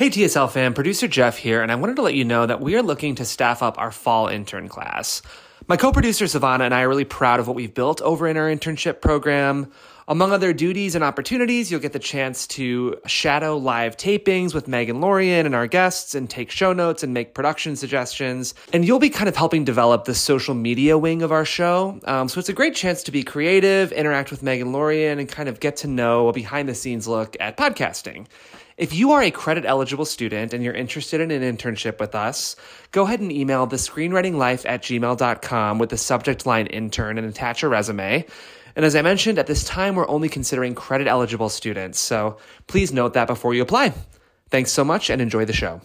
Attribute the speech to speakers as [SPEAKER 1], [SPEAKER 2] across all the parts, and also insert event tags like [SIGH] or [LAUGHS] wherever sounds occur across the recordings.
[SPEAKER 1] Hey TSL fam, producer Jeff here, and I wanted to let you know that we are looking to staff up our fall intern class. My co producer Savannah and I are really proud of what we've built over in our internship program. Among other duties and opportunities, you'll get the chance to shadow live tapings with Megan Lorien and our guests and take show notes and make production suggestions. And you'll be kind of helping develop the social media wing of our show. Um, so it's a great chance to be creative, interact with Megan Lorien, and kind of get to know a behind the scenes look at podcasting. If you are a credit eligible student and you're interested in an internship with us, go ahead and email the screenwritinglife at gmail.com with the subject line intern and attach a resume. And as I mentioned, at this time, we're only considering credit eligible students. So please note that before you apply. Thanks so much and enjoy the show.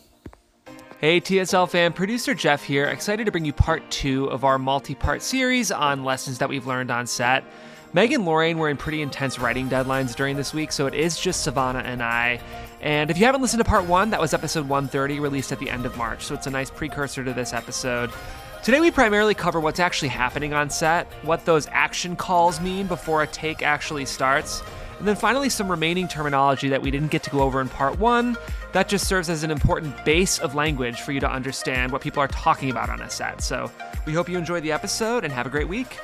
[SPEAKER 1] Hey, TSL fan, producer Jeff here, excited to bring you part two of our multi part series on lessons that we've learned on set. Megan Lorien were in pretty intense writing deadlines during this week, so it is just Savannah and I. And if you haven't listened to part one, that was episode 130, released at the end of March. So it's a nice precursor to this episode. Today, we primarily cover what's actually happening on set, what those action calls mean before a take actually starts, and then finally, some remaining terminology that we didn't get to go over in part one that just serves as an important base of language for you to understand what people are talking about on a set. So we hope you enjoy the episode and have a great week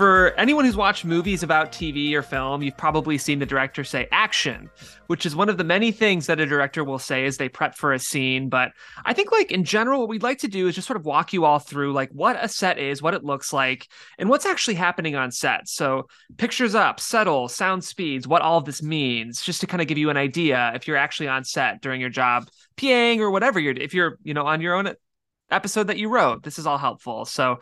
[SPEAKER 1] for anyone who's watched movies about TV or film, you've probably seen the director say action, which is one of the many things that a director will say as they prep for a scene. But I think, like, in general, what we'd like to do is just sort of walk you all through, like, what a set is, what it looks like, and what's actually happening on set. So, pictures up, settle, sound speeds, what all this means, just to kind of give you an idea if you're actually on set during your job, PAing or whatever you're, if you're, you know, on your own episode that you wrote, this is all helpful. So,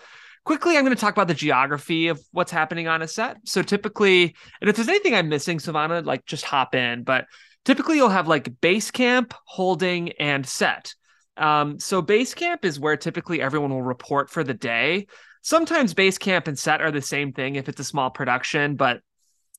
[SPEAKER 1] quickly, I'm going to talk about the geography of what's happening on a set. So typically, and if there's anything I'm missing, Savannah, like just hop in. But typically, you'll have like base camp, holding, and set. Um, so base camp is where typically everyone will report for the day. Sometimes base camp and set are the same thing if it's a small production, but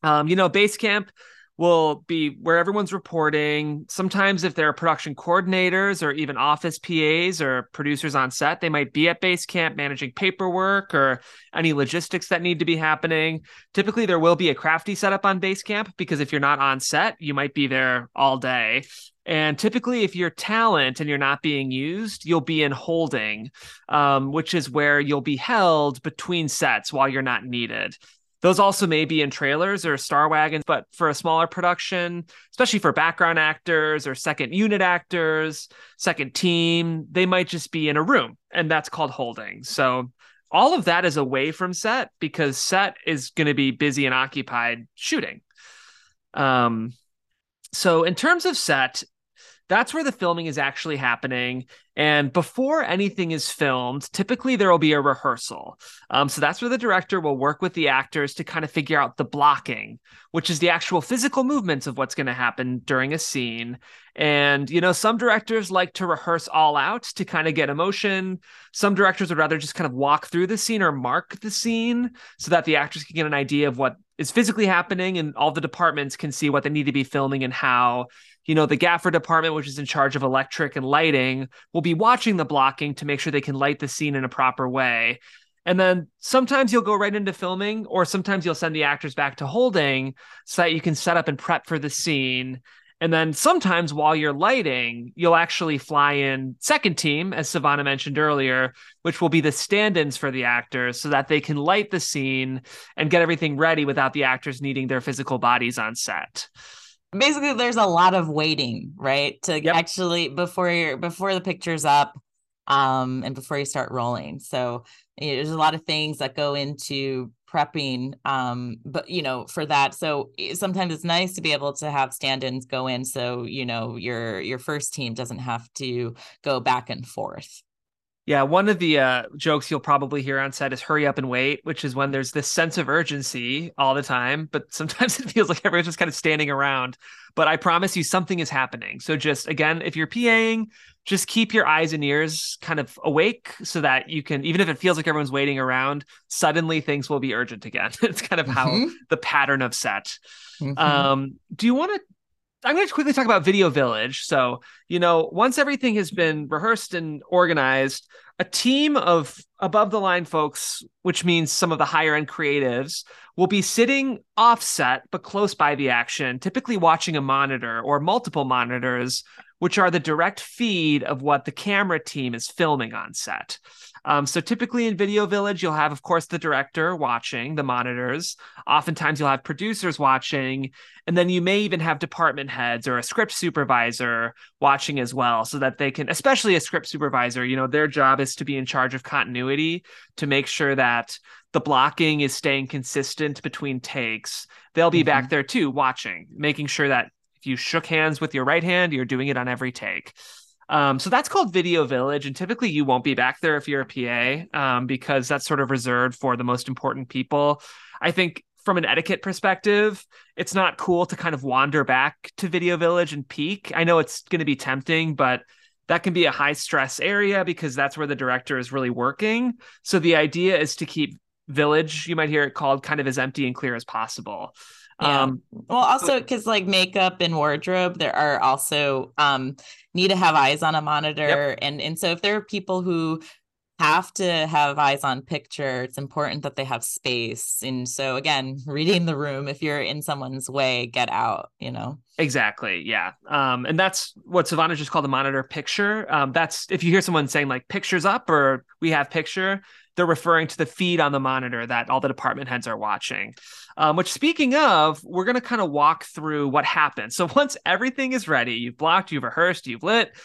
[SPEAKER 1] um, you know, base camp will be where everyone's reporting. Sometimes, if there are production coordinators or even office PAs or producers on set, they might be at base camp managing paperwork or any logistics that need to be happening. Typically, there will be a crafty setup on base camp because if you're not on set, you might be there all day. And typically, if you're talent and you're not being used, you'll be in holding, um, which is where you'll be held between sets while you're not needed. Those also may be in trailers or star wagons, but for a smaller production, especially for background actors or second unit actors, second team, they might just be in a room, and that's called holding. So all of that is away from set because set is going to be busy and occupied shooting. Um, so in terms of set, that's where the filming is actually happening. And before anything is filmed, typically there will be a rehearsal. Um, so that's where the director will work with the actors to kind of figure out the blocking, which is the actual physical movements of what's going to happen during a scene. And, you know, some directors like to rehearse all out to kind of get emotion. Some directors would rather just kind of walk through the scene or mark the scene so that the actors can get an idea of what is physically happening and all the departments can see what they need to be filming and how you know, the gaffer department, which is in charge of electric and lighting, will be watching the blocking to make sure they can light the scene in a proper way. And then sometimes you'll go right into filming, or sometimes you'll send the actors back to holding so that you can set up and prep for the scene. And then sometimes while you're lighting, you'll actually fly in second team, as Savannah mentioned earlier, which will be the stand ins for the actors so that they can light the scene and get everything ready without the actors needing their physical bodies on set
[SPEAKER 2] basically there's a lot of waiting right? To yep. actually before you're before the picture's up um and before you start rolling. So you know, there's a lot of things that go into prepping um but you know for that. So eh, sometimes it's nice to be able to have stand-ins go in so you know your your first team doesn't have to go back and forth
[SPEAKER 1] yeah, one of the uh, jokes you'll probably hear on set is "hurry up and wait," which is when there's this sense of urgency all the time, but [LAUGHS] sometimes it feels like everyone's just kind of standing around. But I promise you, something is happening. So just again, if you're PAing, just keep your eyes and ears kind of awake so that you can, even if it feels like everyone's waiting around, suddenly things will be urgent again. [LAUGHS] it's kind of how mm-hmm. the pattern of set. Mm-hmm. Um, do you want to I'm going to quickly talk about Video Village. So, you know, once everything has been rehearsed and organized, a team of above the line folks, which means some of the higher end creatives, will be sitting offset but close by the action, typically watching a monitor or multiple monitors which are the direct feed of what the camera team is filming on set. Um, so typically in Video Village, you'll have, of course, the director watching the monitors. Oftentimes, you'll have producers watching, and then you may even have department heads or a script supervisor watching as well, so that they can, especially a script supervisor, you know, their job is to be in charge of continuity to make sure that the blocking is staying consistent between takes. They'll be mm-hmm. back there too, watching, making sure that if you shook hands with your right hand, you're doing it on every take. Um, so that's called Video Village, and typically you won't be back there if you're a PA um, because that's sort of reserved for the most important people. I think from an etiquette perspective, it's not cool to kind of wander back to Video Village and peek. I know it's going to be tempting, but that can be a high stress area because that's where the director is really working. So the idea is to keep Village, you might hear it called, kind of as empty and clear as possible.
[SPEAKER 2] Yeah. Um, well, also because like makeup and wardrobe, there are also um, need to have eyes on a monitor, yep. and and so if there are people who have to have eyes on picture, it's important that they have space. And so again, reading the room, if you're in someone's way, get out. You know.
[SPEAKER 1] Exactly. Yeah. Um, and that's what Savannah just called a monitor picture. Um, that's if you hear someone saying like pictures up or we have picture, they're referring to the feed on the monitor that all the department heads are watching. Um, which, speaking of, we're going to kind of walk through what happens. So, [LAUGHS] once everything is ready, you've blocked, you've rehearsed, you've lit,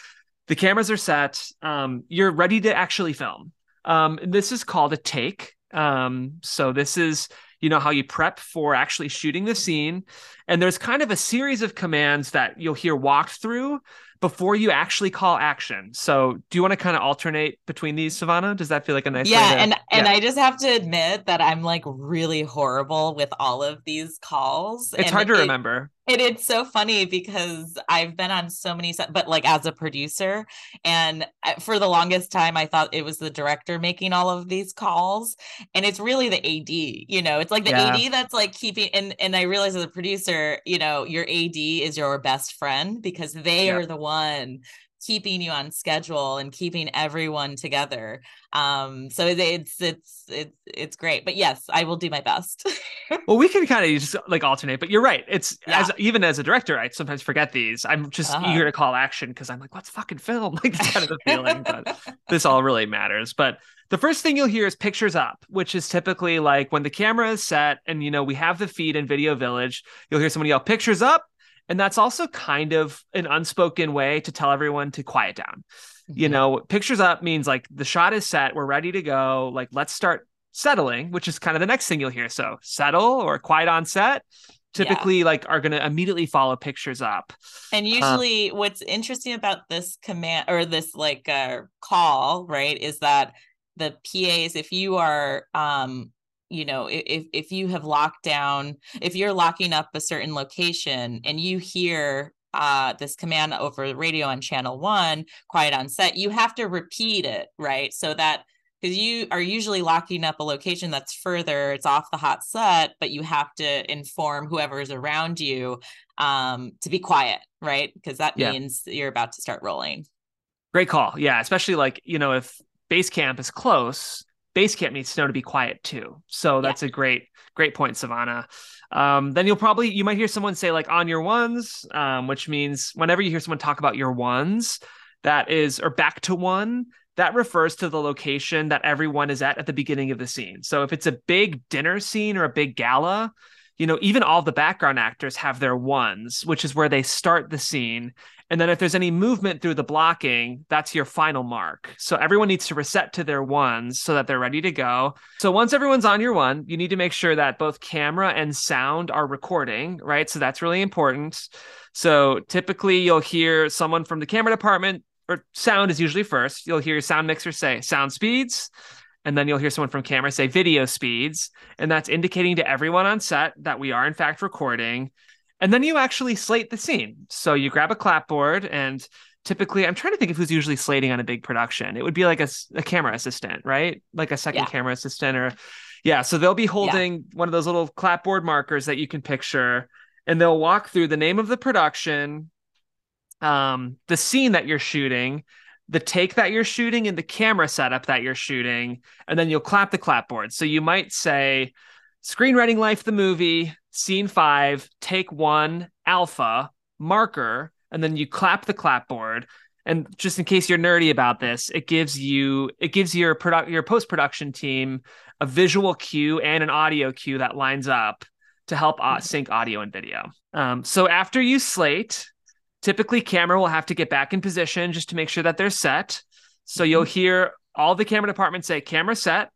[SPEAKER 1] the cameras are set, um, you're ready to actually film. Um, this is called a take. Um, so, this is you know how you prep for actually shooting the scene and there's kind of a series of commands that you'll hear walked through before you actually call action. So, do you want to kind of alternate between these, Savannah? Does that feel like a nice?
[SPEAKER 2] Yeah,
[SPEAKER 1] to,
[SPEAKER 2] and and I just have to admit that I'm like really horrible with all of these calls.
[SPEAKER 1] It's hard to it, remember.
[SPEAKER 2] And it's so funny because I've been on so many, but like as a producer, and uh, for the longest time, I thought it was the director making all of these calls, and it's really the AD. You know, it's like the yeah. AD that's like keeping. And and I realize as a producer, you know, your AD is your best friend because they are the one keeping you on schedule and keeping everyone together. Um, so it's it's it's it's great. But yes, I will do my best. [LAUGHS]
[SPEAKER 1] well, we can kind of just like alternate, but you're right. It's yeah. as even as a director, I sometimes forget these. I'm just uh-huh. eager to call action because I'm like, let's fucking film. [LAUGHS] Like that's kind of the feeling, but [LAUGHS] this all really matters. But the first thing you'll hear is pictures up, which is typically like when the camera is set and you know we have the feed in Video Village, you'll hear somebody yell pictures up and that's also kind of an unspoken way to tell everyone to quiet down. Mm-hmm. You know, pictures up means like the shot is set, we're ready to go. Like, let's start settling, which is kind of the next thing you'll hear. So, settle or quiet on set typically yeah. like are going to immediately follow pictures up
[SPEAKER 2] and uh, usually uh, what's interesting about this command or this like uh, call right is that the pas if you are um you know if if you have locked down if you're locking up a certain location and you hear uh, this command over the radio on channel one quiet on set you have to repeat it right? So that because you are usually locking up a location that's further it's off the hot set but you have to inform whoever is around you um, to be quiet right? Because that yeah. means you're about to start rolling.
[SPEAKER 1] Great call. Yeah especially like you know if base camp is close base camp needs to know to be quiet too. So that's yeah. a great, great point, Savannah. Um, then you'll probably you might hear someone say like on your ones, um, which means whenever you hear someone talk about your ones, that is or back to one, that refers to the location that everyone is at at the beginning of the scene. So if it's a big dinner scene or a big gala, you know, even all the background actors have their ones, which is where they start the scene. And then if there's any movement through the blocking, that's your final mark. So everyone needs to reset to their ones so that they're ready to go. So once everyone's on your one, you need to make sure that both camera and sound are recording, right? So that's really important. So typically you'll hear someone from the camera department or sound is usually first. You'll hear your sound mixer say sound speeds and then you'll hear someone from camera say video speeds and that's indicating to everyone on set that we are in fact recording and then you actually slate the scene. So you grab a clapboard and typically I'm trying to think of who's usually slating on a big production. It would be like a, a camera assistant, right? Like a second yeah. camera assistant or yeah, so they'll be holding yeah. one of those little clapboard markers that you can picture and they'll walk through the name of the production, um, the scene that you're shooting, the take that you're shooting and the camera setup that you're shooting, and then you'll clap the clapboard. So you might say Screenwriting Life the movie, scene five, take one, alpha, marker, and then you clap the clapboard. And just in case you're nerdy about this, it gives you it gives your product your post production team a visual cue and an audio cue that lines up to help uh, sync audio and video. Um, so after you slate, typically camera will have to get back in position just to make sure that they're set. So you'll mm-hmm. hear all the camera departments say camera set,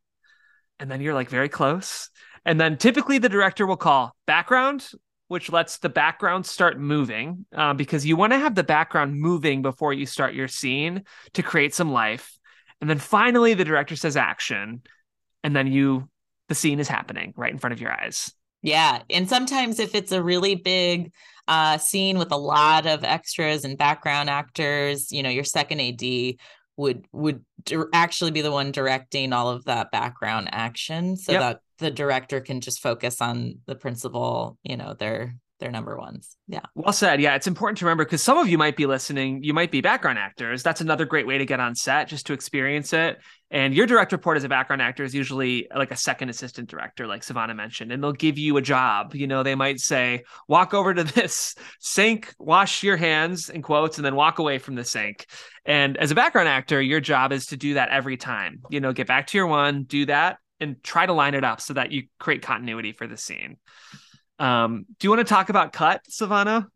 [SPEAKER 1] and then you're like very close. And then typically the director will call background, which lets the background start moving uh, because you want to have the background moving before you start your scene to create some life. And then finally, the director says action, and then you, the scene is happening right in front of your eyes.
[SPEAKER 2] Yeah. And sometimes if it's a really big uh, scene with a lot of extras and background actors, you know, your second AD would would actually be the one directing all of that background action so yep. that the director can just focus on the principal, you know, their their number ones. Yeah.
[SPEAKER 1] Well said. Yeah, it's important to remember because some of you might be listening, you might be background actors. That's another great way to get on set just to experience it. And your direct report as a background actor is usually like a second assistant director, like Savannah mentioned, and they'll give you a job. You know, they might say, walk over to this sink, wash your hands in quotes, and then walk away from the sink. And as a background actor, your job is to do that every time. You know, get back to your one, do that, and try to line it up so that you create continuity for the scene. Um, do you want to talk about cut, Savannah?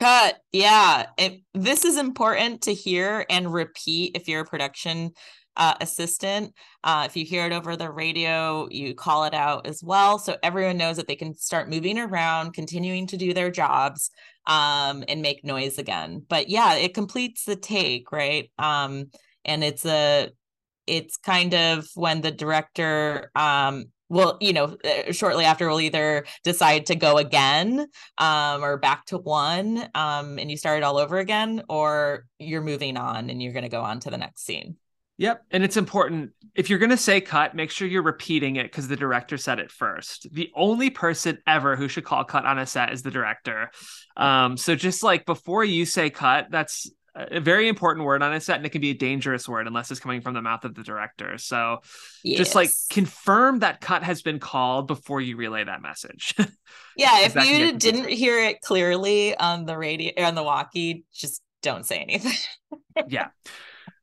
[SPEAKER 2] Cut, yeah. It, this is important to hear and repeat if you're a production uh, assistant. Uh, if you hear it over the radio, you call it out as well. So everyone knows that they can start moving around, continuing to do their jobs um, and make noise again. But yeah, it completes the take, right? Um, and it's a, it's kind of when the director um, will you know uh, shortly after we'll either decide to go again um, or back to one um, and you start it all over again or you're moving on and you're going to go on to the next scene
[SPEAKER 1] Yep. And it's important if you're going to say cut, make sure you're repeating it because the director said it first. The only person ever who should call cut on a set is the director. Um, so just like before you say cut, that's a very important word on a set and it can be a dangerous word unless it's coming from the mouth of the director. So yes. just like confirm that cut has been called before you relay that message. [LAUGHS]
[SPEAKER 2] yeah. if you didn't hear it clearly on the radio on the walkie, just don't say anything. [LAUGHS]
[SPEAKER 1] yeah.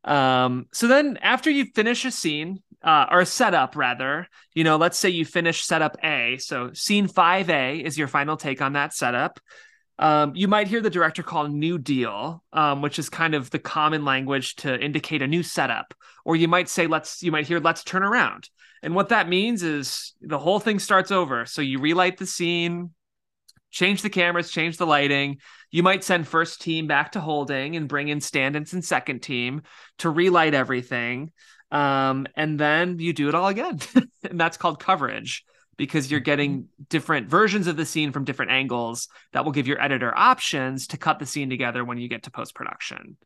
[SPEAKER 1] Um, so then after you finish a scene, uh, or a setup rather, you know, let's say you finish setup A. So scene 5A is your final take on that setup. Um, you might hear the director call new deal, um, which is kind of the common language to indicate a new setup. Or you might say, let's, you might hear, let's turn around. And what that means is the whole thing starts over. So you relight the scene, change the cameras, change the lighting. You might send first team back to holding and bring in stand-ins and second team to relight everything. Um, and then you do it all again. [LAUGHS] and that's called coverage because you're getting different versions of the scene from different angles that will give your editor options to cut the scene together when you get to post-production.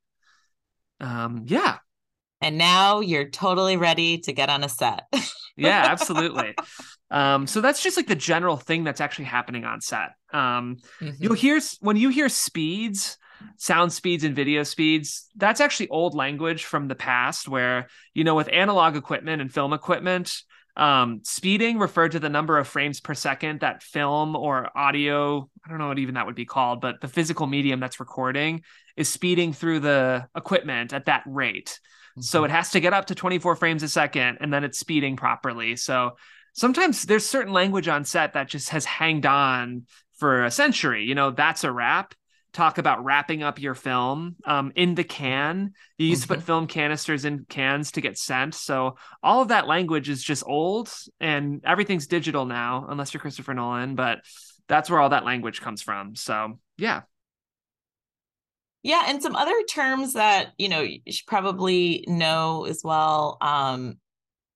[SPEAKER 1] Um, yeah.
[SPEAKER 2] And now you're totally ready to get on a set. [LAUGHS]
[SPEAKER 1] yeah, absolutely. Um, so that's just like the general thing that's actually happening on set. Um, mm-hmm. You'll hear when you hear speeds, sound speeds, and video speeds. That's actually old language from the past, where you know with analog equipment and film equipment, um, speeding referred to the number of frames per second that film or audio, I don't know what even that would be called, but the physical medium that's recording is speeding through the equipment at that rate. Mm-hmm. So it has to get up to 24 frames a second and then it's speeding properly. So sometimes there's certain language on set that just has hanged on for a century. You know, that's a wrap. Talk about wrapping up your film um, in the can. You used mm-hmm. to put mm-hmm. film canisters in cans to get sent. So all of that language is just old and everything's digital now, unless you're Christopher Nolan. But that's where all that language comes from. So yeah.
[SPEAKER 2] Yeah, and some other terms that you know you should probably know as well. Um,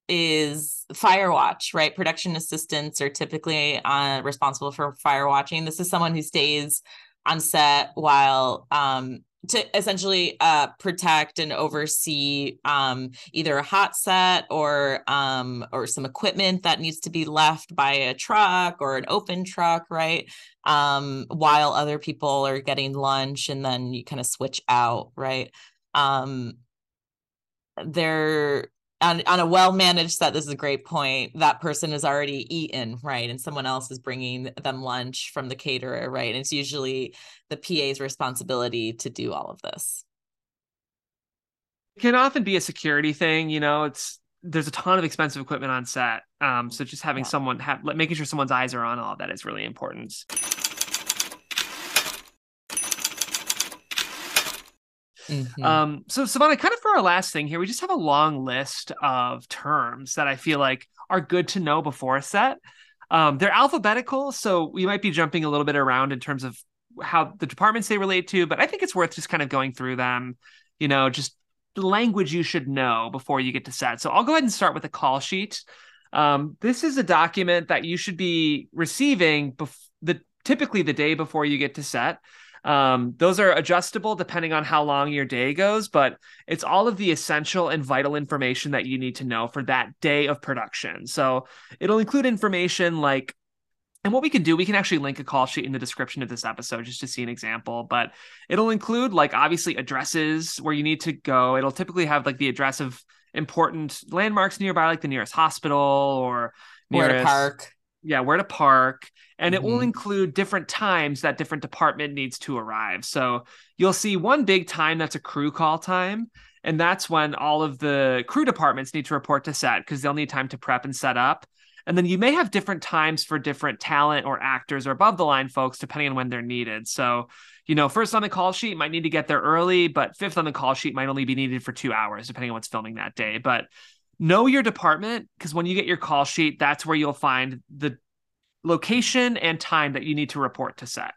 [SPEAKER 2] is fire watch, right? Production assistants are typically uh, responsible for fire watching. This is someone who stays on set while um, to essentially uh, protect and oversee um, either a hot set or um, or some equipment that needs to be left by a truck or an open truck, right? Um, while other people are getting lunch, and then you kind of switch out, right? Um, there on, on a well managed set, this is a great point. That person is already eaten, right? And someone else is bringing them lunch from the caterer, right? And it's usually the PA's responsibility to do all of this.
[SPEAKER 1] It can often be a security thing, you know, it's there's a ton of expensive equipment on set. Um, so just having yeah. someone have making sure someone's eyes are on all that is really important. Mm-hmm. Um, so Savannah, kind of for our last thing here, we just have a long list of terms that I feel like are good to know before a set. Um, they're alphabetical, so we might be jumping a little bit around in terms of how the departments they relate to, but I think it's worth just kind of going through them, you know, just the language you should know before you get to set. So I'll go ahead and start with a call sheet. Um, this is a document that you should be receiving bef- the typically the day before you get to set. Um, those are adjustable depending on how long your day goes, but it's all of the essential and vital information that you need to know for that day of production. So it'll include information like and what we can do, we can actually link a call sheet in the description of this episode just to see an example. But it'll include like obviously addresses where you need to go. It'll typically have like the address of important landmarks nearby, like the nearest hospital or
[SPEAKER 2] nearest to park.
[SPEAKER 1] Yeah, where to park. And mm-hmm. it will mm-hmm. include different times that different department needs to arrive. So you'll see one big time that's a crew call time. And that's when all of the crew departments need to report to set because they'll need time to prep and set up. And then you may have different times for different talent or actors or above the line folks, depending on when they're needed. So, you know, first on the call sheet might need to get there early, but fifth on the call sheet might only be needed for two hours, depending on what's filming that day. But know your department because when you get your call sheet, that's where you'll find the location and time that you need to report to set.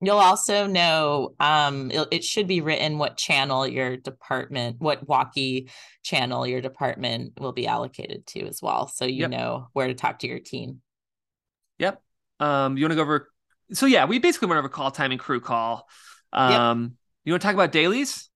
[SPEAKER 2] You'll also know um, it, it, should be written what channel your department, what walkie channel your department will be allocated to as well. So you yep. know where to talk to your team.
[SPEAKER 1] Yep. Um, you want to go over? So yeah, we basically went over call time and crew call. Um, yep. You want to talk about dailies?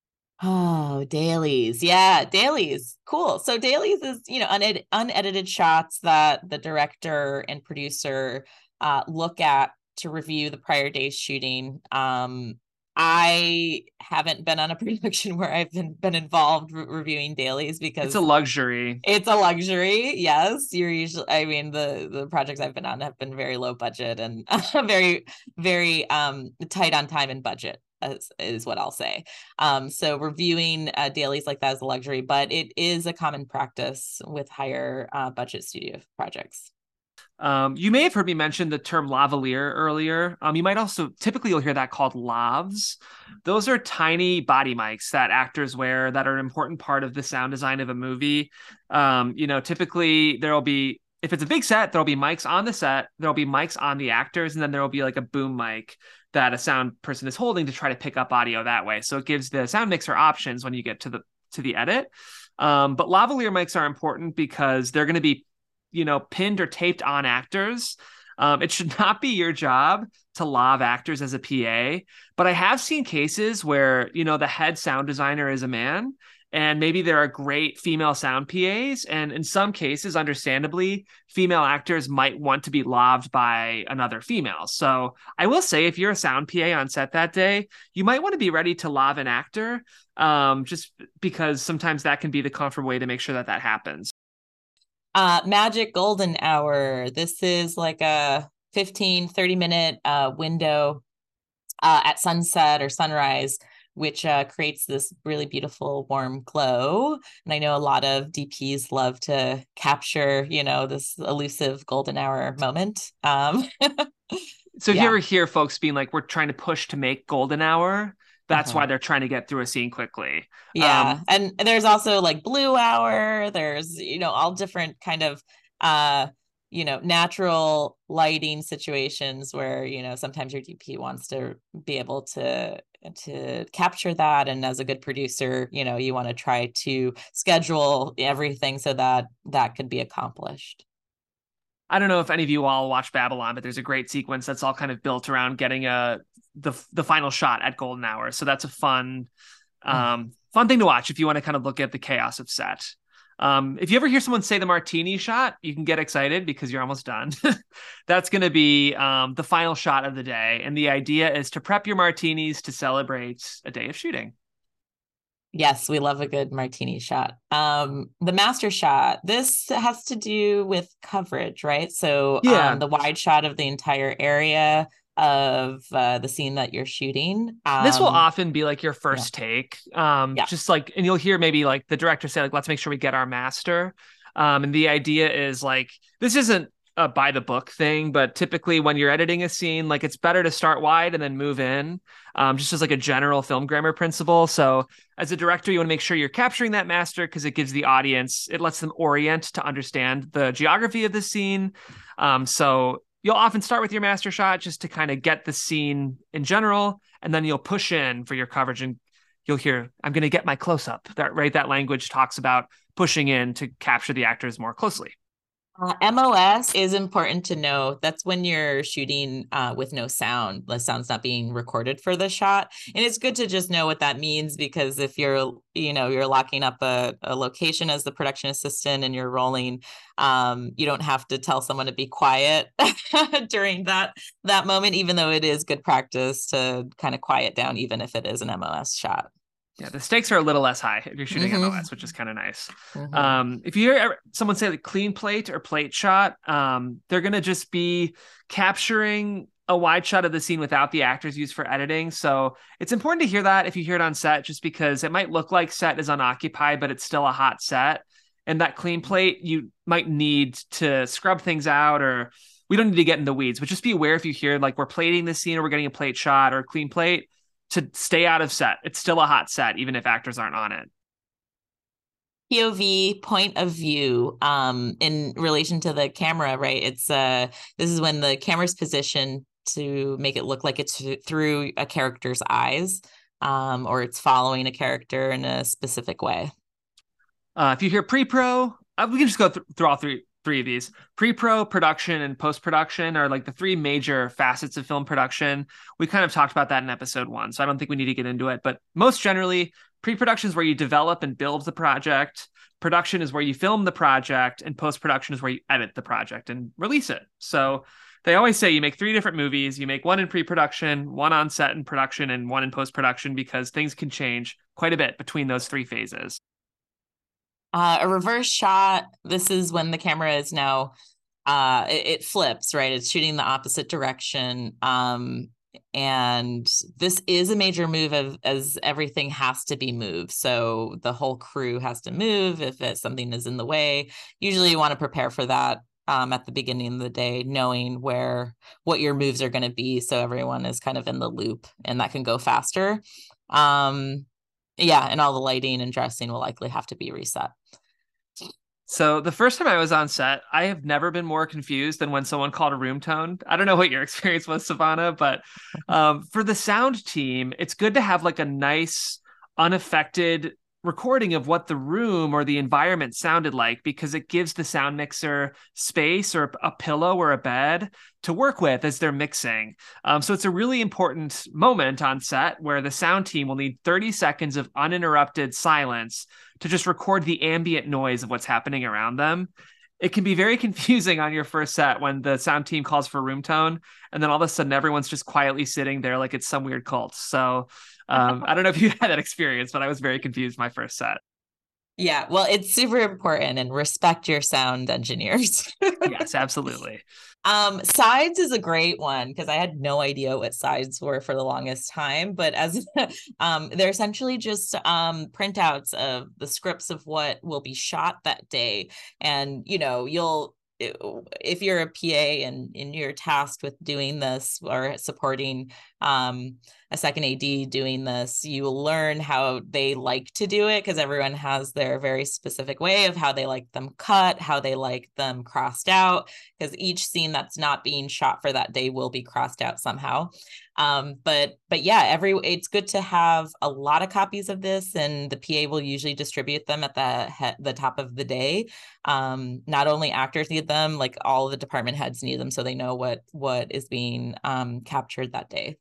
[SPEAKER 2] Oh, dailies. Yeah, dailies. Cool. So dailies is, you know, uned- unedited shots that the director and producer uh, look at to review the prior day's shooting. Um, I haven't been on a [LAUGHS] production where I've been been involved re- reviewing dailies because
[SPEAKER 1] it's a luxury.
[SPEAKER 2] It's a luxury. Yes, you're usually. I mean, the the projects I've been on have been very low budget and [LAUGHS] very very um tight on time and budget. Is, is what I'll say. Um, so reviewing uh, dailies like that is a luxury, but it is a common practice with higher uh, budget studio projects.
[SPEAKER 1] Um, you may have heard me mention the term lavalier earlier. Um, you might also typically you'll hear that called lavs. Those are tiny body mics that actors wear that are an important part of the sound design of a movie. Um, you know, typically there will be if it's a big set, there'll be mics on the set, there'll be mics on the actors, and then there will be like a boom mic that a sound person is holding to try to pick up audio that way. So it gives the sound mixer options when you get to the to the edit. Um, but lavalier mics are important because they're going to be you know, pinned or taped on actors. Um, it should [LAUGHS] not be your job to lav actors as a PA, but I have seen cases where, you know, the head sound designer is a man and maybe there are great female sound PAs. And in some cases, understandably, female actors might want to be laved by another female. So I will say, if you're a sound PA on set that day, you might want to be ready to lav an actor, um, just because sometimes that can be the comfort way to make sure that that happens
[SPEAKER 2] uh magic golden hour this is like a 15 30 minute uh window uh at sunset or sunrise which uh, creates this really beautiful warm glow and i know a lot of dps love to capture you know this elusive golden hour moment um [LAUGHS]
[SPEAKER 1] so if yeah. you ever hear folks being like we're trying to push to make golden hour that's uh-huh. why they're trying to get through a scene quickly
[SPEAKER 2] yeah um, and there's also like blue hour there's you know all different kind of uh you know natural lighting situations where you know sometimes your dp wants to be able to to capture that and as a good producer you know you want to try to schedule everything so that that could be accomplished
[SPEAKER 1] I don't know if any of you all watch Babylon, but there's a great sequence that's all kind of built around getting a the the final shot at golden hour. So that's a fun hmm. um fun thing to watch if you want to kind of look at the chaos of set. Um, if you ever hear someone say the martini shot, you can get excited because you're almost done. [LAUGHS] That's going to be um, the final shot of the day. And the idea is to prep your martinis to celebrate a day of shooting.
[SPEAKER 2] Yes, we love a good martini shot. Um, the master shot, this has to do with coverage, right? So yeah. Um, the wide shot of the entire area of uh, the scene that you're shooting.
[SPEAKER 1] Um, this will um, often be like your first yeah. take. Um, yeah. just like, and you'll hear maybe like the director say, like, let's make sure we get our master. Um, and the idea is like, this isn't a by the book thing, but typically when you're editing a scene, like it's better to start wide and then move in, um, just as like a general film grammar principle. So as a director, you want to make sure you're capturing that master because it gives the audience, it lets them orient to understand the geography of the scene. Um, so you'll often start with your master shot just to kind of get the scene in general, and then you'll push in for your coverage and you'll hear, I'm going to get my close up. That right, that language talks about pushing in to capture the actors more closely.
[SPEAKER 2] Uh, MOS is important to know. That's when you're shooting uh, with no sound. The sound's not being recorded for the shot, and it's good to just know what that means because if you're, you know, you're locking up a, a location as the production assistant and you're rolling, um, you don't have to tell someone to be quiet [LAUGHS] during that that moment. Even though it is good practice to kind of quiet down, even if it is an MOS shot.
[SPEAKER 1] Yeah, the stakes are a little less high if you're shooting mm-hmm. MOS, which is kind of nice. Mm-hmm. Um, if you hear someone say like clean plate or plate shot, um, they're gonna just be capturing a wide shot of the scene without the actors used for editing. So it's important to hear that if you hear it on set, just because it might look like set is unoccupied, but it's still a hot set. And that clean plate, you might need to scrub things out, or we don't need to get in the weeds, but just be aware if you hear like we're plating the scene or we're getting a plate shot or a clean plate to stay out of set. It's still a hot set, even if actors aren't on it.
[SPEAKER 2] POV point of view um, in relation to the camera, right? It's uh, this is when the camera's positioned to make it look like it's through a character's eyes, um, or it's following a character in a specific way.
[SPEAKER 1] Uh, if you hear pre-pro, uh, we can just go th- through all three three of these. Pre-pro production and post-production are like the three major facets of film production. We kind of talked about that in episode one so i don't think we need to get into it. But most generally pre-production is where you develop and build the project. Production is where you film the project and post-production is where you edit the project and release it. So they always say you make three different movies. You make one in pre-production one on set in production and one in post-production because things can change quite a bit between those three phases
[SPEAKER 2] uh, a reverse shot. This is when the camera is now uh, it, it, flips, right? It's shooting the opposite direction. Um, and this is a major move of, as everything has to be moved. So the whole crew has to move if it, something is in the way. Usually, you want to prepare for that um, at the beginning of the day, knowing where what your moves are going to be, so everyone is kind of in the loop, and that can go faster. Um, yeah, and all the lighting and dressing will likely have to be reset.
[SPEAKER 1] So the first time I was on set, I have never been more confused than when someone called a room tone. I don't know what your [LAUGHS] experience was, Savannah, but um, for the sound team, it's good to have like a nice, unaffected recording of what the room or the environment sounded like because it gives the sound mixer space or a pillow or a bed to work with as they're mixing. Um, so it's a really important moment on set where the sound team will need 30 seconds of uninterrupted silence to just record the ambient noise of what's happening around them. It can be very [LAUGHS] confusing on your first set when the sound team calls for room tone, and then all of a sudden everyone's just quietly sitting there like it's some weird cult. So um, I don't know if you [LAUGHS] had that experience, but I was very confused my first set.
[SPEAKER 2] Yeah, well, it's super important and respect your sound engineers. [LAUGHS]
[SPEAKER 1] yes, absolutely.
[SPEAKER 2] Um, sides is a great one because I had no idea what sides were for the longest time. But as [LAUGHS] um, they're essentially just um, printouts of the scripts of what will be shot that day, and you know you'll if you're a PA and, and you're tasked with doing this or supporting um, a second AD doing this, you learn how they like to do it because everyone has their very specific way of how they like them cut, how they like them crossed out, because each scene that's not being shot for that day will be crossed out somehow. Um, but but yeah, every it's good to have a lot of copies of this, and the PA will usually distribute them at the he- the top of the day. Um, not only actors need them, like all the department heads need them, so they know what what is being um, captured that day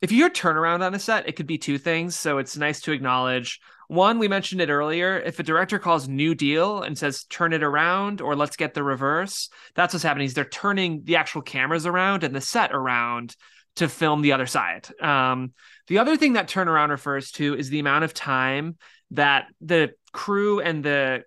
[SPEAKER 1] if you hear turnaround on a set, it could be two things. So it's nice to acknowledge one, we mentioned it earlier. If a director calls new deal and says turn it around or let's get the reverse, that's what's happening. Is they're turning the actual cameras around and the set around to film the other side. Um, the other thing that turnaround refers to is the amount of time that the crew and the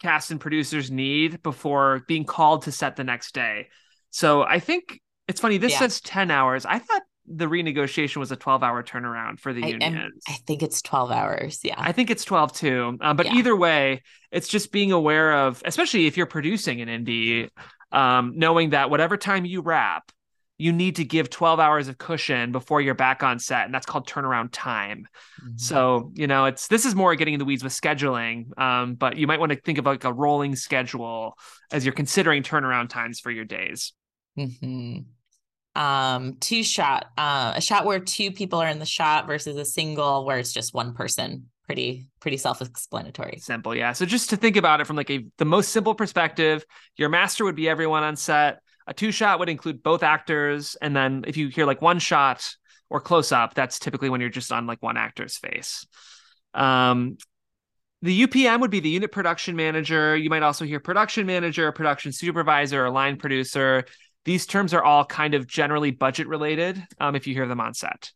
[SPEAKER 1] cast and producers need before being called to set the next day. So I think it's funny. This yeah. says 10 hours. I thought the renegotiation was a 12 hour turnaround for the I, unions.
[SPEAKER 2] I think it's 12 hours. Yeah.
[SPEAKER 1] I think it's 12 too. Um, but yeah. either way, it's just being aware of, especially if you're producing an indie, um, knowing that whatever time you wrap, you need to give 12 hours of cushion before you're back on set and that's called turnaround time. Mm-hmm. so you know it's this is more getting in the weeds with scheduling um, but you might want to think of like a rolling schedule as you're considering turnaround times for your days.
[SPEAKER 2] Mm-hmm. um two shot uh, a shot where two people are in the shot versus a single where it's just one person. Pretty pretty self-explanatory.
[SPEAKER 1] Simple yeah. So just to think about it from like a the most simple perspective your master would be everyone on set a two shot would include both actors, and then if you hear like one shot or close up, that's typically when you're just on like one actor's face. Um, the UPM would be the unit production manager. You might also hear production manager, production supervisor, or line producer. These terms are all kind of generally budget related um, if you hear them on set.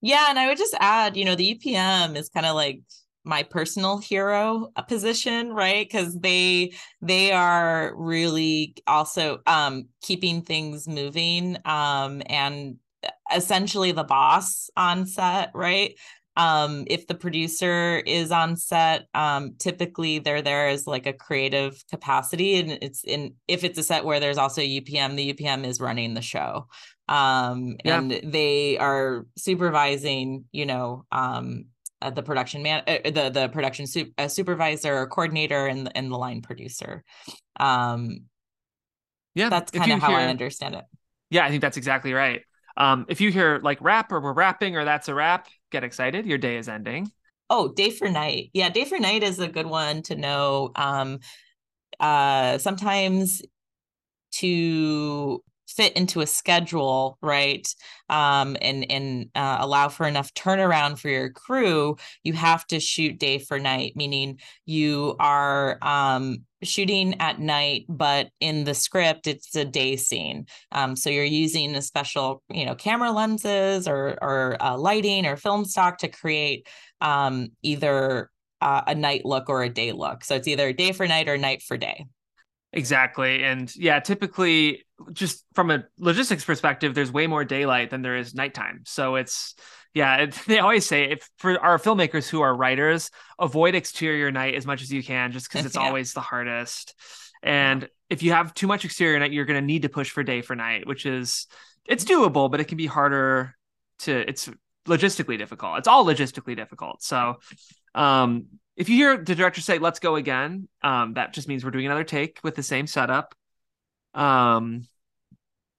[SPEAKER 2] Yeah, and I would just add, you know, the UPM is kind of like my personal hero uh, position right? Because they they are really also um keeping things moving um and essentially the boss on set right? Um if the producer is on set um typically they're there as like a creative capacity and it's in if it's a set where there's also upm the upm is running the show. Um yeah. and they are supervising you know um uh, the production man, uh, the the production su- uh, supervisor or coordinator, and and the line producer. Um,
[SPEAKER 1] yeah,
[SPEAKER 2] that's kind of how hear, I understand it.
[SPEAKER 1] Yeah, I think that's exactly right. Um, if you hear like wrap or we're wrapping or that's a wrap, get excited. Your day is ending.
[SPEAKER 2] Oh, day for night. Yeah, day for night is a good one to know. Um, uh, sometimes to fit into a schedule right? Um, and and uh, allow for enough turnaround for your crew you have to shoot day for night meaning you are um, shooting at night but in the script it's a day scene. Um, so you're using a special you know camera lenses or or uh, lighting or film stock to create um, either uh, a night look or a day look. So it's either day for night or night for day
[SPEAKER 1] Exactly. And yeah, typically just from a logistics perspective, there's way more daylight than there is nighttime. So it's yeah, it, [LAUGHS] they always say if for our filmmakers who are writers, avoid exterior night as much as you can, just because [LAUGHS] it's yeah. always the hardest. And if you have too much exterior night, you're going to need to push for day for night, which is it's doable, but it can be harder to. It's logistically difficult. It's all logistically difficult. So, um, if you hear the director say "Let's go again," um, that just means we're doing another take with the same setup. Um,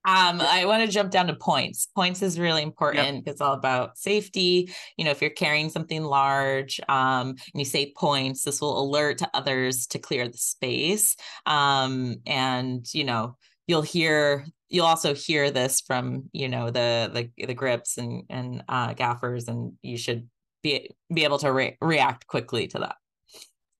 [SPEAKER 2] um, I want to jump down to points. Points is really important. Yep. It's all about safety. You know, if you're carrying something large um, and you say points, this will alert to others to clear the space. Um, and you know, you'll hear you'll also hear this from you know the the the grips and and uh, gaffers, and you should be be able to re- react quickly to that.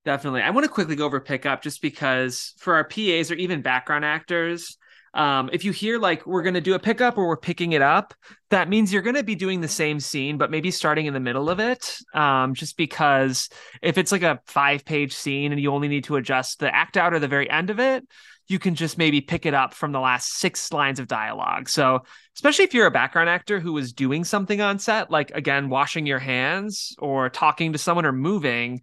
[SPEAKER 1] Definitely. I want to quickly go over pickup just because for our PAs or even background actors, um, if you hear like we're going to do a pickup or we're picking it up, that means you're going to be doing the same scene, but maybe starting in the middle of it. Um, just because if it's like a five page scene and you only need to adjust the act out or the very end of it, you can just maybe pick it up from the last six lines of dialogue. So, especially if you're a background actor who is doing something on set, like again, washing your hands or talking to someone or moving,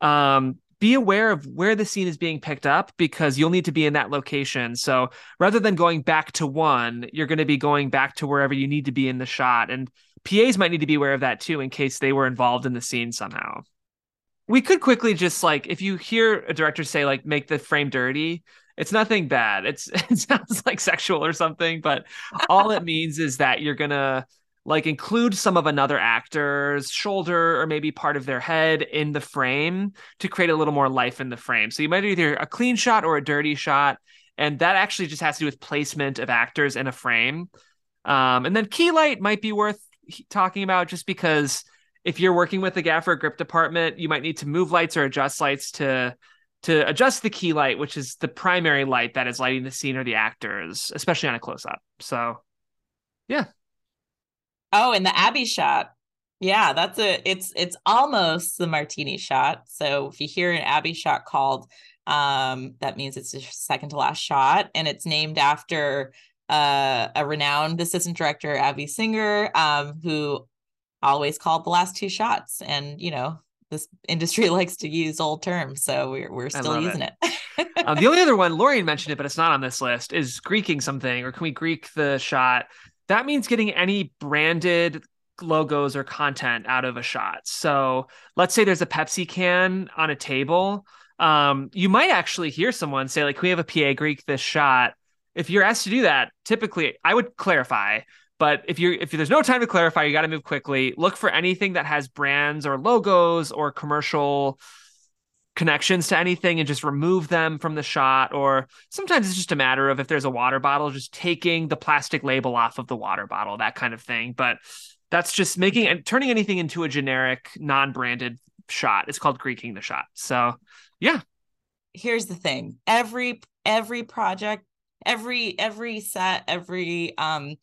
[SPEAKER 1] um, be aware of where the scene is being picked up because you'll need to be in that location. So, rather than going back to one, you're going to be going back to wherever you need to be in the shot. And PAs might need to be aware of that too in case they were involved in the scene somehow. We could quickly just like, if you hear a director say, like, make the frame dirty, it's nothing bad. It's [LAUGHS] it sounds like sexual or something, but all it [LAUGHS] means is that you're gonna like include some of another actor's shoulder or maybe part of their head in the frame to create a little more life in the frame. So you might either a clean shot or a dirty shot, and that actually just has to do with placement of actors in a frame. Um, and then key light might be worth talking about just because if you're working with the gaffer grip department, you might need to move lights or adjust lights to to adjust the key light, which is the primary light that is lighting the scene or the actors, especially on a close up. So, yeah.
[SPEAKER 2] Oh, in the Abby shot. Yeah, that's a it's it's almost the martini shot. So if you hear an Abby shot called, um, that means it's the second to last shot, and it's named after uh, a renowned assistant director, Abby Singer, um, who always called the last two shots. And you know, this industry [LAUGHS] likes to use old terms, so we're we're still using it.
[SPEAKER 1] it. um, the [LAUGHS] only other one, Lorian mentioned it, but it's not on this list, is Greeking something, or can we Greek the shot? That means getting any branded logos or content out of a shot. So let's say there's a Pepsi can on a table. Um, you might actually hear someone say, like, Can we have a PA Greek this shot? If you're asked to do that, typically I would clarify. But if you're if there's no time to clarify, you got to move quickly. Look for anything that has brands or logos or commercial connections to anything and just remove them from the shot. Or sometimes it's just a matter of if there's a water bottle, just taking the plastic label off of the water bottle, that kind of thing. But that's just making and turning anything into a generic non-branded shot it's called greeking the shot so yeah
[SPEAKER 2] here's the thing every every project every every set every um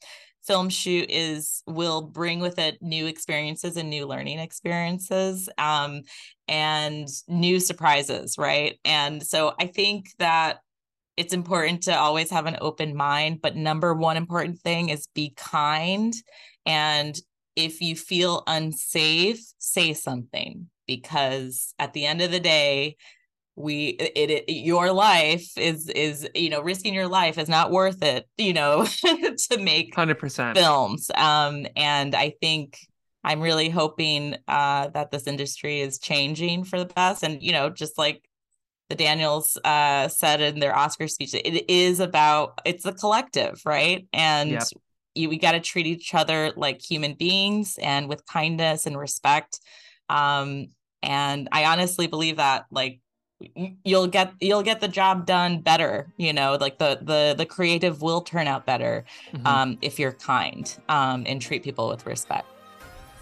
[SPEAKER 2] film shoot is will bring with it new experiences and new learning experiences um and new surprises right? And so i think that it's important to always have an open mind but number one important thing is be kind. And if you feel unsafe, say something because at the end of the day, we it, it, your life is is you know risking your life is not worth it you know [LAUGHS] to make
[SPEAKER 1] 100%
[SPEAKER 2] films. Um and i think i'm really hoping uh that this industry is changing for the best. And you know just like the daniels uh said in their oscar speech it is about it's a collective right? And yep. you, we got to treat each other like human beings and with kindness and respect. Um and i honestly believe that like you'll get you'll get the job done better you know like the the the creative will turn out better mm-hmm. um if you're kind um and treat people with respect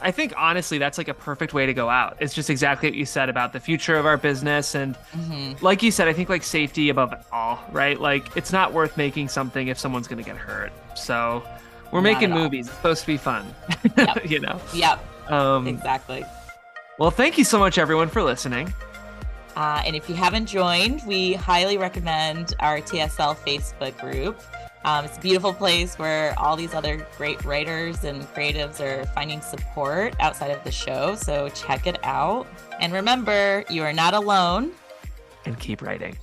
[SPEAKER 1] I think honestly, that's like a perfect way to go out. It's just exactly what you said about the future of our business. And mm-hmm. like you said, I think like safety above all, right? Like it's not worth making something if someone's going to get hurt. So we're Not making movies. It's supposed to be fun. Yep. [LAUGHS] you know.
[SPEAKER 2] Yep. Um, exactly.
[SPEAKER 1] Well, thank you so much, everyone, for listening.
[SPEAKER 2] Uh, and if you haven't joined, we highly recommend our TSL Facebook group. Um, it's a beautiful place where all these other great writers and creatives are finding support outside of the show. So check it out. And remember, you are not alone.
[SPEAKER 1] And keep writing.